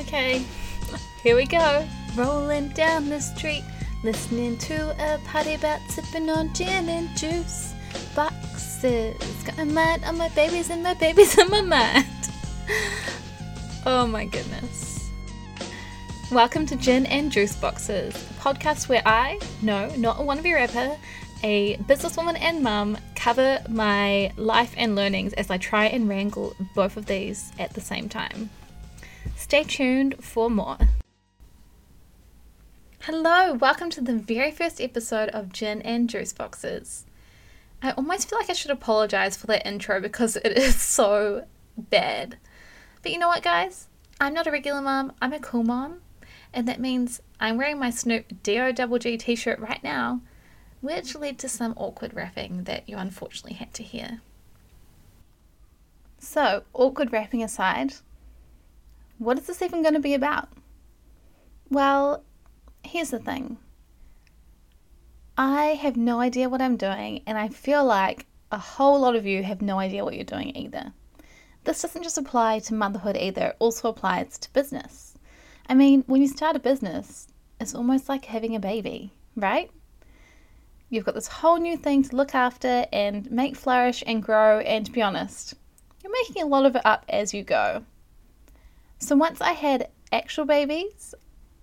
Okay, here we go. Rolling down the street, listening to a party about sipping on gin and juice boxes. Got my mind on my babies and my babies on my mind. oh my goodness. Welcome to Gin and Juice Boxes, a podcast where I, no, not a wannabe rapper, a businesswoman and mum, cover my life and learnings as I try and wrangle both of these at the same time. Stay tuned for more. Hello, welcome to the very first episode of Gin and Juice Boxes. I almost feel like I should apologize for that intro because it is so bad. But you know what, guys? I'm not a regular mom, I'm a cool mom. And that means I'm wearing my Snoop D-O-double-G t-shirt right now, which led to some awkward rapping that you unfortunately had to hear. So, awkward rapping aside, what is this even going to be about? Well, here's the thing I have no idea what I'm doing, and I feel like a whole lot of you have no idea what you're doing either. This doesn't just apply to motherhood either, it also applies to business. I mean, when you start a business, it's almost like having a baby, right? You've got this whole new thing to look after and make flourish and grow, and to be honest, you're making a lot of it up as you go. So once I had actual babies,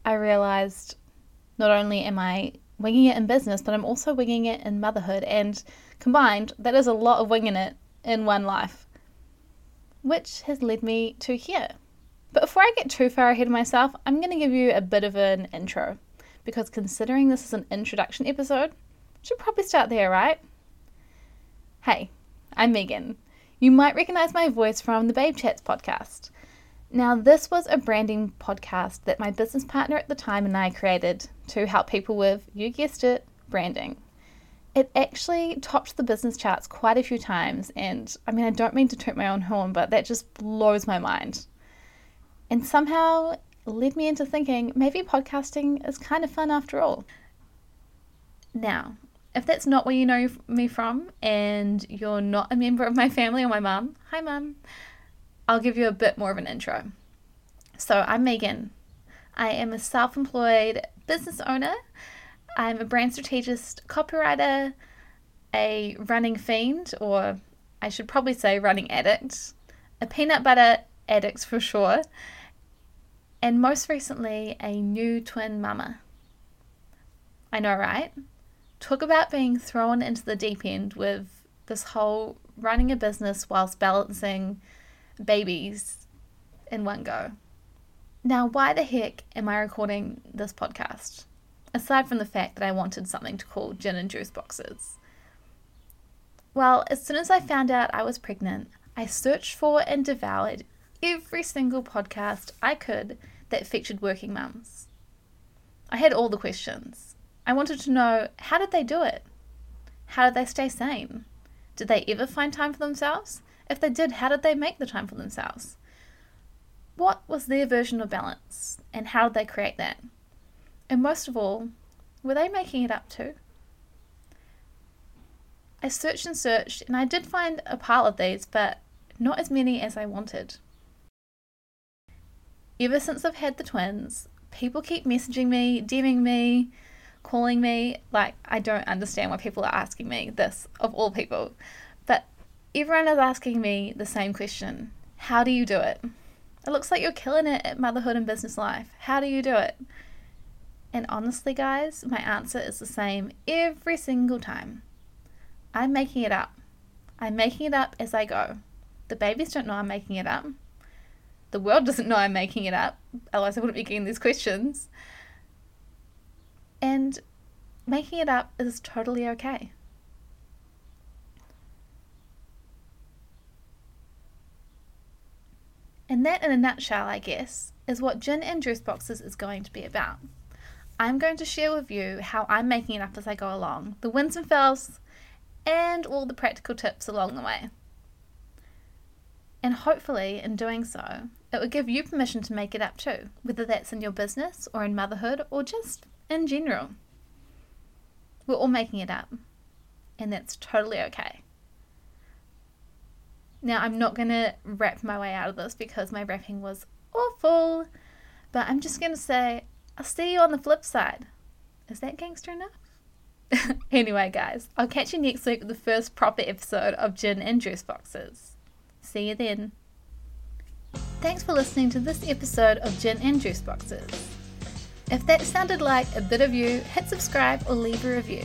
I realized not only am I winging it in business, but I'm also winging it in motherhood. And combined, that is a lot of winging it in one life, which has led me to here. But before I get too far ahead of myself, I'm going to give you a bit of an intro because considering this is an introduction episode, should probably start there, right? Hey, I'm Megan. You might recognize my voice from the Babe Chats podcast. Now, this was a branding podcast that my business partner at the time and I created to help people with, you guessed it, branding. It actually topped the business charts quite a few times, and I mean, I don't mean to toot my own horn, but that just blows my mind. And somehow led me into thinking maybe podcasting is kind of fun after all. Now, if that's not where you know me from and you're not a member of my family or my mum, hi mum. I'll give you a bit more of an intro. So, I'm Megan. I am a self employed business owner. I'm a brand strategist, copywriter, a running fiend, or I should probably say running addict, a peanut butter addict for sure, and most recently, a new twin mama. I know, right? Talk about being thrown into the deep end with this whole running a business whilst balancing babies in one go. Now, why the heck am I recording this podcast? Aside from the fact that I wanted something to call gin and juice boxes. Well, as soon as I found out I was pregnant, I searched for and devoured every single podcast I could that featured working mums. I had all the questions. I wanted to know how did they do it? How did they stay sane? Did they ever find time for themselves? If they did, how did they make the time for themselves? What was their version of balance, and how did they create that? And most of all, were they making it up too? I searched and searched, and I did find a pile of these, but not as many as I wanted. Ever since I've had the twins, people keep messaging me, DMing me, calling me. Like, I don't understand why people are asking me this, of all people. Everyone is asking me the same question How do you do it? It looks like you're killing it at motherhood and business life. How do you do it? And honestly, guys, my answer is the same every single time. I'm making it up. I'm making it up as I go. The babies don't know I'm making it up. The world doesn't know I'm making it up, otherwise, I wouldn't be getting these questions. And making it up is totally okay. And that, in a nutshell, I guess, is what Gin and Juice Boxes is going to be about. I'm going to share with you how I'm making it up as I go along, the wins and fails, and all the practical tips along the way. And hopefully, in doing so, it will give you permission to make it up too, whether that's in your business or in motherhood or just in general. We're all making it up, and that's totally okay. Now, I'm not going to rap my way out of this because my rapping was awful, But I'm just going to say, I'll see you on the flip side. Is that gangster enough? anyway, guys, I'll catch you next week with the first proper episode of Gin and Juice Boxes. See you then. Thanks for listening to this episode of Gin and Juice Boxes. If that sounded like a bit of you, hit subscribe or leave a review.